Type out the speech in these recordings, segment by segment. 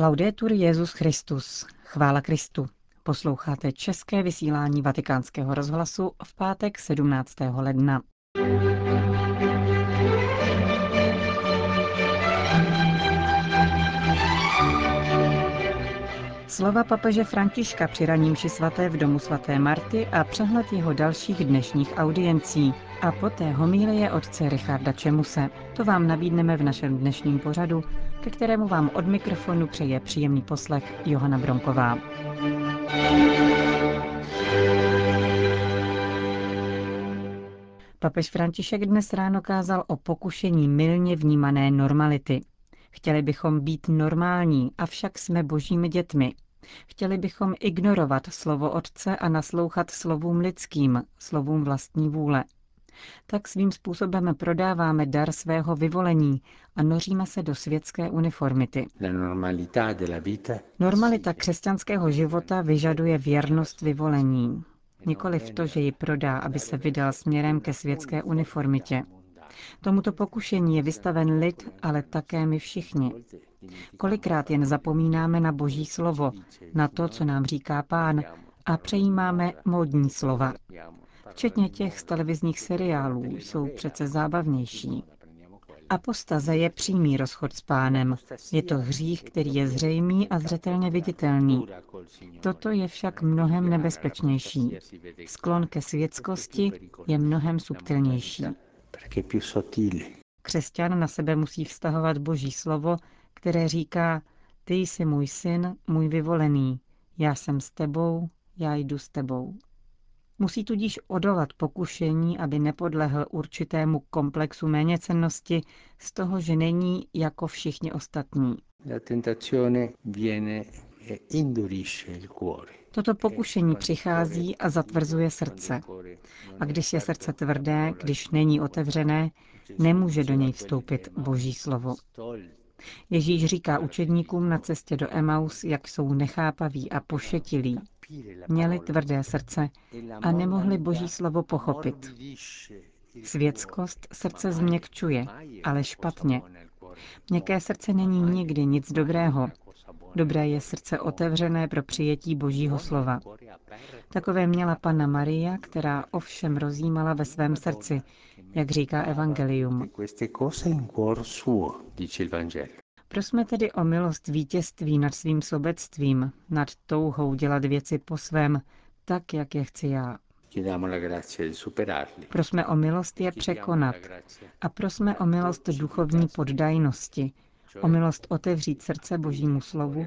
Laudetur Jezus Christus. Chvála Kristu. Posloucháte české vysílání Vatikánského rozhlasu v pátek 17. ledna. Slova papeže Františka při ranímši svaté v domu svaté Marty a přehled jeho dalších dnešních audiencí a poté homílie otce Richarda Čemuse. To vám nabídneme v našem dnešním pořadu, ke kterému vám od mikrofonu přeje příjemný poslech Johana Bronková. Papež František dnes ráno kázal o pokušení milně vnímané normality. Chtěli bychom být normální, avšak jsme božími dětmi. Chtěli bychom ignorovat slovo Otce a naslouchat slovům lidským, slovům vlastní vůle. Tak svým způsobem prodáváme dar svého vyvolení a noříme se do světské uniformity. Normalita křesťanského života vyžaduje věrnost vyvolení. Nikoli v to, že ji prodá, aby se vydal směrem ke světské uniformitě. Tomuto pokušení je vystaven lid, ale také my všichni. Kolikrát jen zapomínáme na Boží slovo, na to, co nám říká Pán, a přejímáme módní slova. Včetně těch z televizních seriálů jsou přece zábavnější. Apostaze je přímý rozchod s pánem. Je to hřích, který je zřejmý a zřetelně viditelný. Toto je však mnohem nebezpečnější. Sklon ke světskosti je mnohem subtilnější. Křesťan na sebe musí vztahovat Boží slovo, které říká, ty jsi můj syn, můj vyvolený, já jsem s tebou, já jdu s tebou. Musí tudíž odolat pokušení, aby nepodlehl určitému komplexu méněcennosti z toho, že není jako všichni ostatní. Toto pokušení přichází a zatvrzuje srdce. A když je srdce tvrdé, když není otevřené, nemůže do něj vstoupit Boží slovo. Ježíš říká učedníkům na cestě do Emaus, jak jsou nechápaví a pošetilí. Měli tvrdé srdce a nemohli Boží slovo pochopit. Světskost srdce změkčuje, ale špatně. Měkké srdce není nikdy nic dobrého. Dobré je srdce otevřené pro přijetí Božího slova. Takové měla Panna Maria, která ovšem rozjímala ve svém srdci, jak říká Evangelium. Prosme tedy o milost vítězství nad svým sobectvím, nad touhou dělat věci po svém, tak, jak je chci já. Prosme o milost je překonat a prosme o milost duchovní poddajnosti, o milost otevřít srdce Božímu slovu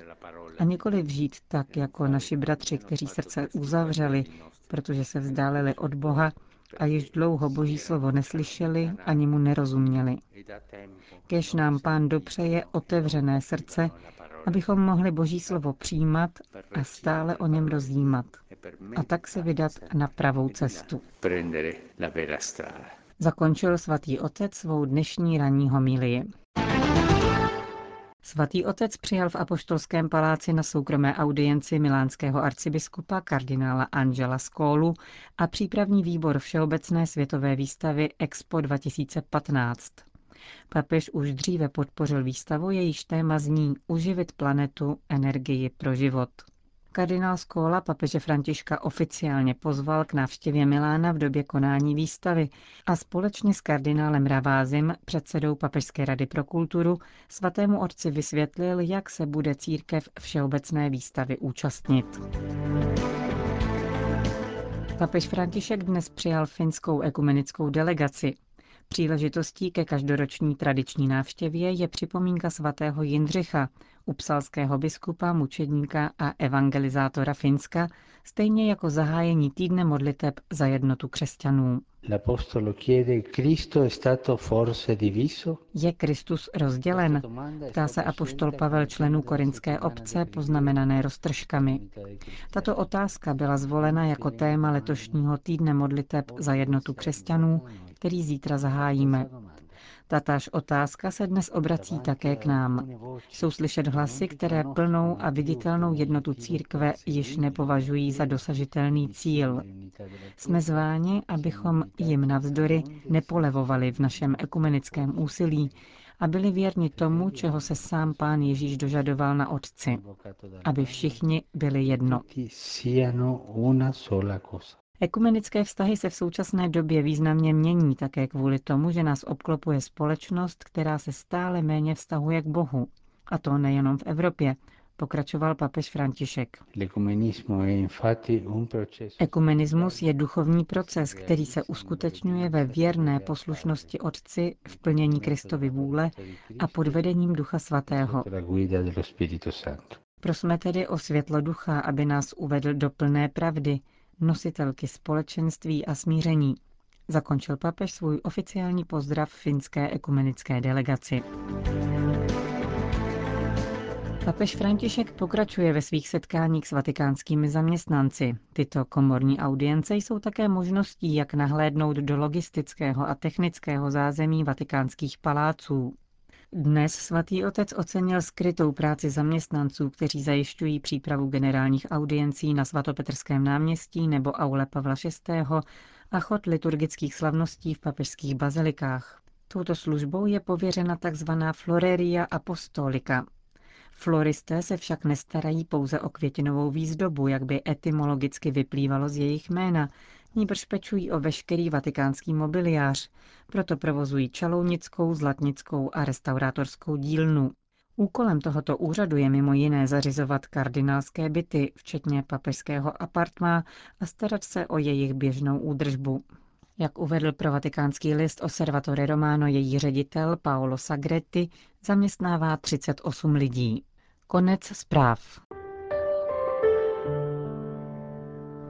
a nikoli vžít tak, jako naši bratři, kteří srdce uzavřeli, protože se vzdálili od Boha a již dlouho Boží slovo neslyšeli ani mu nerozuměli. Kež nám Pán dopřeje otevřené srdce, abychom mohli Boží slovo přijímat a stále o něm rozjímat a tak se vydat na pravou cestu. Zakončil svatý otec svou dnešní ranní homílii. Svatý otec přijal v Apoštolském paláci na soukromé audienci milánského arcibiskupa kardinála Angela Skólu a přípravní výbor Všeobecné světové výstavy Expo 2015. Papež už dříve podpořil výstavu, jejíž téma zní Uživit planetu energii pro život. Kardinál Skóla papeže Františka oficiálně pozval k návštěvě Milána v době konání výstavy a společně s kardinálem Ravázim, předsedou Papežské rady pro kulturu, svatému otci vysvětlil, jak se bude církev všeobecné výstavy účastnit. Papež František dnes přijal finskou ekumenickou delegaci. Příležitostí ke každoroční tradiční návštěvě je připomínka svatého Jindřicha, upsalského biskupa, mučedníka a evangelizátora Finska, stejně jako zahájení týdne modliteb za jednotu křesťanů. Je Kristus rozdělen? Ptá se apoštol Pavel členů korinské obce poznamenané roztržkami. Tato otázka byla zvolena jako téma letošního týdne modliteb za jednotu křesťanů, který zítra zahájíme. Tatáž otázka se dnes obrací také k nám. Jsou slyšet hlasy, které plnou a viditelnou jednotu církve již nepovažují za dosažitelný cíl. Jsme zváni, abychom jim navzdory nepolevovali v našem ekumenickém úsilí a byli věrni tomu, čeho se sám pán Ježíš dožadoval na Otci, aby všichni byli jedno. Ekumenické vztahy se v současné době významně mění také kvůli tomu, že nás obklopuje společnost, která se stále méně vztahuje k Bohu. A to nejenom v Evropě, pokračoval papež František. Ekumenismus je duchovní proces, který se uskutečňuje ve věrné poslušnosti Otci v plnění Kristovy vůle a pod vedením Ducha Svatého. Prosme tedy o světlo ducha, aby nás uvedl do plné pravdy, nositelky společenství a smíření. Zakončil papež svůj oficiální pozdrav finské ekumenické delegaci. Papež František pokračuje ve svých setkáních s vatikánskými zaměstnanci. Tyto komorní audience jsou také možností, jak nahlédnout do logistického a technického zázemí vatikánských paláců. Dnes svatý otec ocenil skrytou práci zaměstnanců, kteří zajišťují přípravu generálních audiencí na svatopetrském náměstí nebo aule Pavla VI. a chod liturgických slavností v papežských bazilikách. Touto službou je pověřena tzv. floreria apostolika, Floristé se však nestarají pouze o květinovou výzdobu, jak by etymologicky vyplývalo z jejich jména, níbrž pečují o veškerý vatikánský mobiliář, proto provozují čalounickou, zlatnickou a restaurátorskou dílnu. Úkolem tohoto úřadu je mimo jiné zařizovat kardinálské byty, včetně papežského apartmá a starat se o jejich běžnou údržbu. Jak uvedl pro vatikánský list Osservatore Romano její ředitel Paolo Sagretti, zaměstnává 38 lidí. Konec zpráv.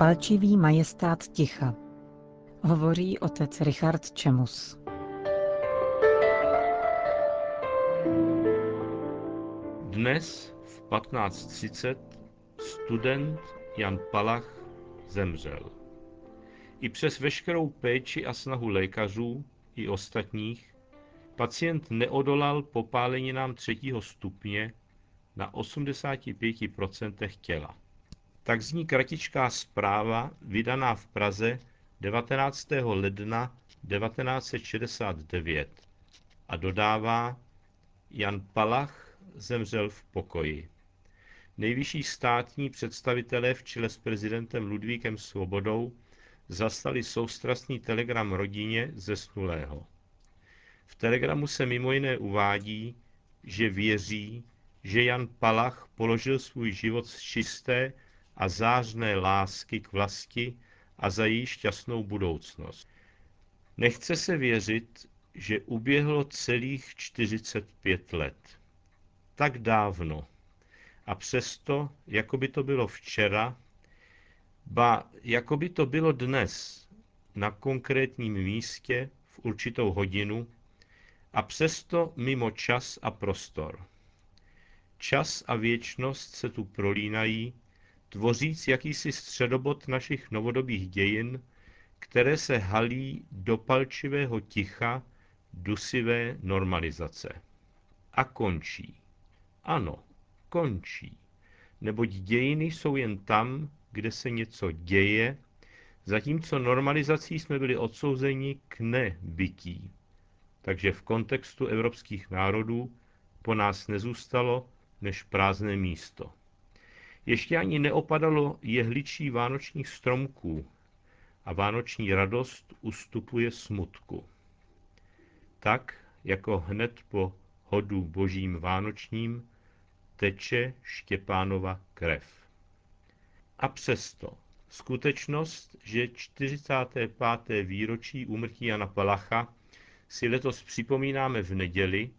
Palčivý majestát ticha. Hovoří otec Richard Čemus. Dnes v 15.30 student Jan Palach zemřel. I přes veškerou péči a snahu lékařů i ostatních, pacient neodolal popáleninám třetího stupně na 85% těla. Tak zní kratičká zpráva vydaná v Praze 19. ledna 1969 a dodává, Jan Palach zemřel v pokoji. Nejvyšší státní představitelé v čele s prezidentem Ludvíkem Svobodou zaslali soustrastný telegram rodině zesnulého. V telegramu se mimo jiné uvádí, že věří, že Jan Palach položil svůj život z čisté a zářné lásky k vlasti a za její šťastnou budoucnost. Nechce se věřit, že uběhlo celých 45 let. Tak dávno. A přesto, jako by to bylo včera, ba jako by to bylo dnes, na konkrétním místě, v určitou hodinu, a přesto mimo čas a prostor. Čas a věčnost se tu prolínají, tvoříc jakýsi středobod našich novodobých dějin, které se halí do palčivého ticha dusivé normalizace. A končí. Ano, končí. Neboť dějiny jsou jen tam, kde se něco děje, zatímco normalizací jsme byli odsouzeni k nebytí. Takže v kontextu evropských národů po nás nezůstalo než prázdné místo. Ještě ani neopadalo jehličí vánočních stromků a vánoční radost ustupuje smutku. Tak, jako hned po hodu božím vánočním teče Štěpánova krev. A přesto skutečnost, že 45. výročí úmrtí Jana Palacha si letos připomínáme v neděli,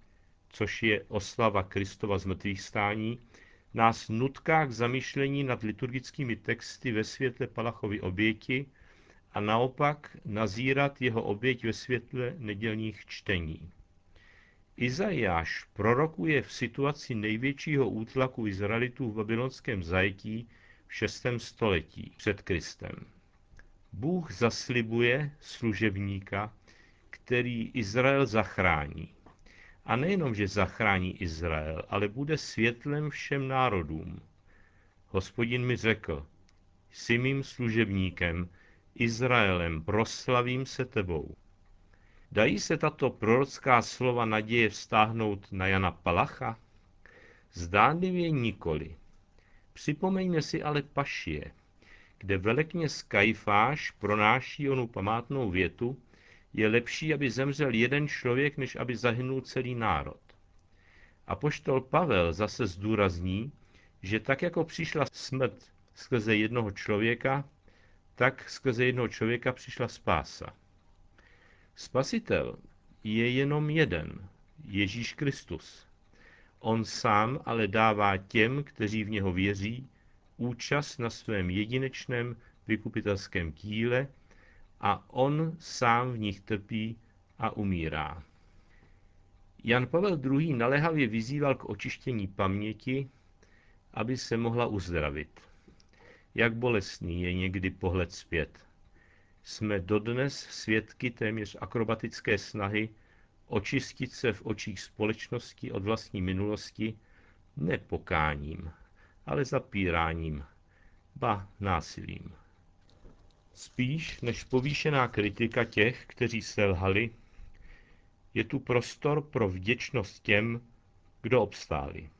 což je oslava Kristova zmrtvých stání, nás nutká k zamýšlení nad liturgickými texty ve světle Palachovy oběti a naopak nazírat jeho oběť ve světle nedělních čtení. Izajáš prorokuje v situaci největšího útlaku Izraelitů v babylonském zajetí v 6. století před Kristem. Bůh zaslibuje služebníka, který Izrael zachrání. A nejenom, že zachrání Izrael, ale bude světlem všem národům. Hospodin mi řekl, jsi mým služebníkem, Izraelem, proslavím se tebou. Dají se tato prorocká slova naděje vztáhnout na Jana Palacha? Zdánlivě nikoli. Připomeňme si ale Pašie, kde velekněz Kajfáš pronáší onu památnou větu, je lepší, aby zemřel jeden člověk, než aby zahynul celý národ. A poštol Pavel zase zdůrazní, že tak jako přišla smrt skrze jednoho člověka, tak skrze jednoho člověka přišla spása. Spasitel je jenom jeden, Ježíš Kristus. On sám ale dává těm, kteří v něho věří, účast na svém jedinečném vykupitelském díle a on sám v nich trpí a umírá. Jan Pavel II. naléhavě vyzýval k očištění paměti, aby se mohla uzdravit. Jak bolestný je někdy pohled zpět. Jsme dodnes svědky téměř akrobatické snahy očistit se v očích společnosti od vlastní minulosti ne pokáním, ale zapíráním, ba násilím. Spíš než povýšená kritika těch, kteří selhali, je tu prostor pro vděčnost těm, kdo obstáli.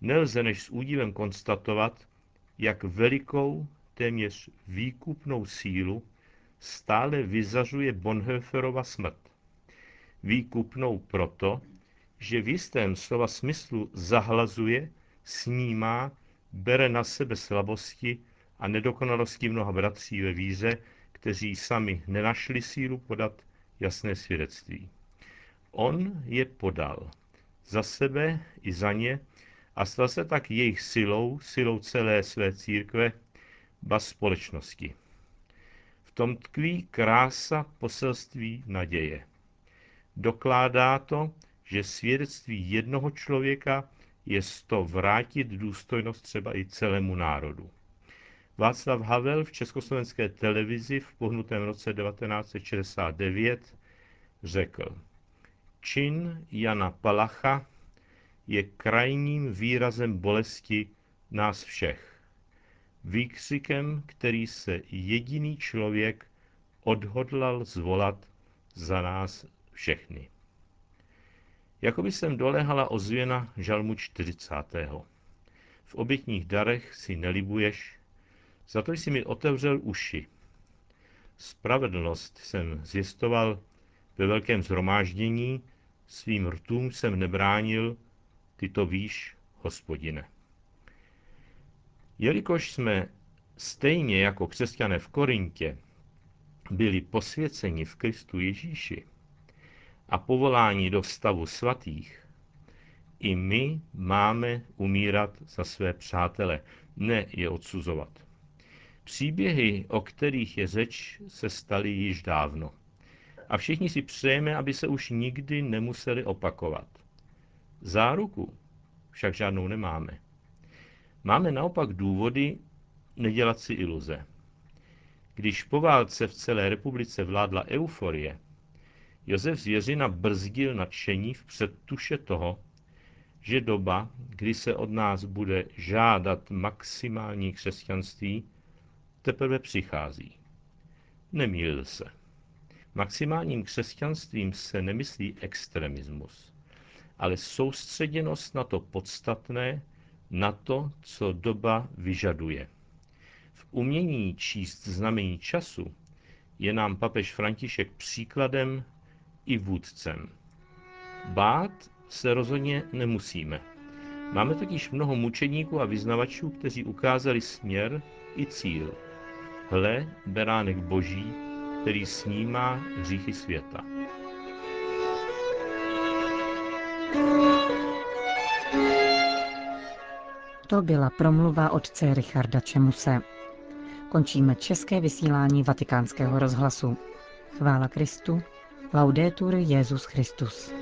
Nelze než s údivem konstatovat, jak velikou, téměř výkupnou sílu stále vyzařuje Bonhoefferova smrt. Výkupnou proto, že v jistém slova smyslu zahlazuje, snímá, bere na sebe slabosti a nedokonalosti mnoha bratří ve víře, kteří sami nenašli sílu podat jasné svědectví. On je podal za sebe i za ně a stal se tak jejich silou, silou celé své církve, ba společnosti. V tom tkví krása poselství naděje. Dokládá to, že svědectví jednoho člověka je to vrátit důstojnost třeba i celému národu. Václav Havel v československé televizi v pohnutém roce 1969 řekl, čin Jana Palacha je krajním výrazem bolesti nás všech. Výkřikem, který se jediný člověk odhodlal zvolat za nás všechny. Jakoby jsem dolehala ozvěna žalmu 40. V obětních darech si nelibuješ, za to jsi mi otevřel uši. Spravedlnost jsem zjistoval ve velkém zhromáždění, svým rtům jsem nebránil, ty to víš, hospodine. Jelikož jsme stejně jako křesťané v Korintě byli posvěceni v Kristu Ježíši a povoláni do stavu svatých, i my máme umírat za své přátele, ne je odsuzovat. Příběhy, o kterých je řeč, se staly již dávno. A všichni si přejeme, aby se už nikdy nemuseli opakovat. Záruku však žádnou nemáme. Máme naopak důvody nedělat si iluze. Když po válce v celé republice vládla euforie, Josef Zvěřina brzdil nadšení v předtuše toho, že doba, kdy se od nás bude žádat maximální křesťanství, teprve přichází. Nemýlil se. Maximálním křesťanstvím se nemyslí extremismus, ale soustředěnost na to podstatné, na to, co doba vyžaduje. V umění číst znamení času je nám papež František příkladem i vůdcem. Bát se rozhodně nemusíme. Máme totiž mnoho mučeníků a vyznavačů, kteří ukázali směr i cíl. Hle, beránek boží, který snímá hříchy světa. To byla promluva otce Richarda Čemuse. Končíme české vysílání vatikánského rozhlasu. Chvála Kristu. Laudetur Jezus Christus.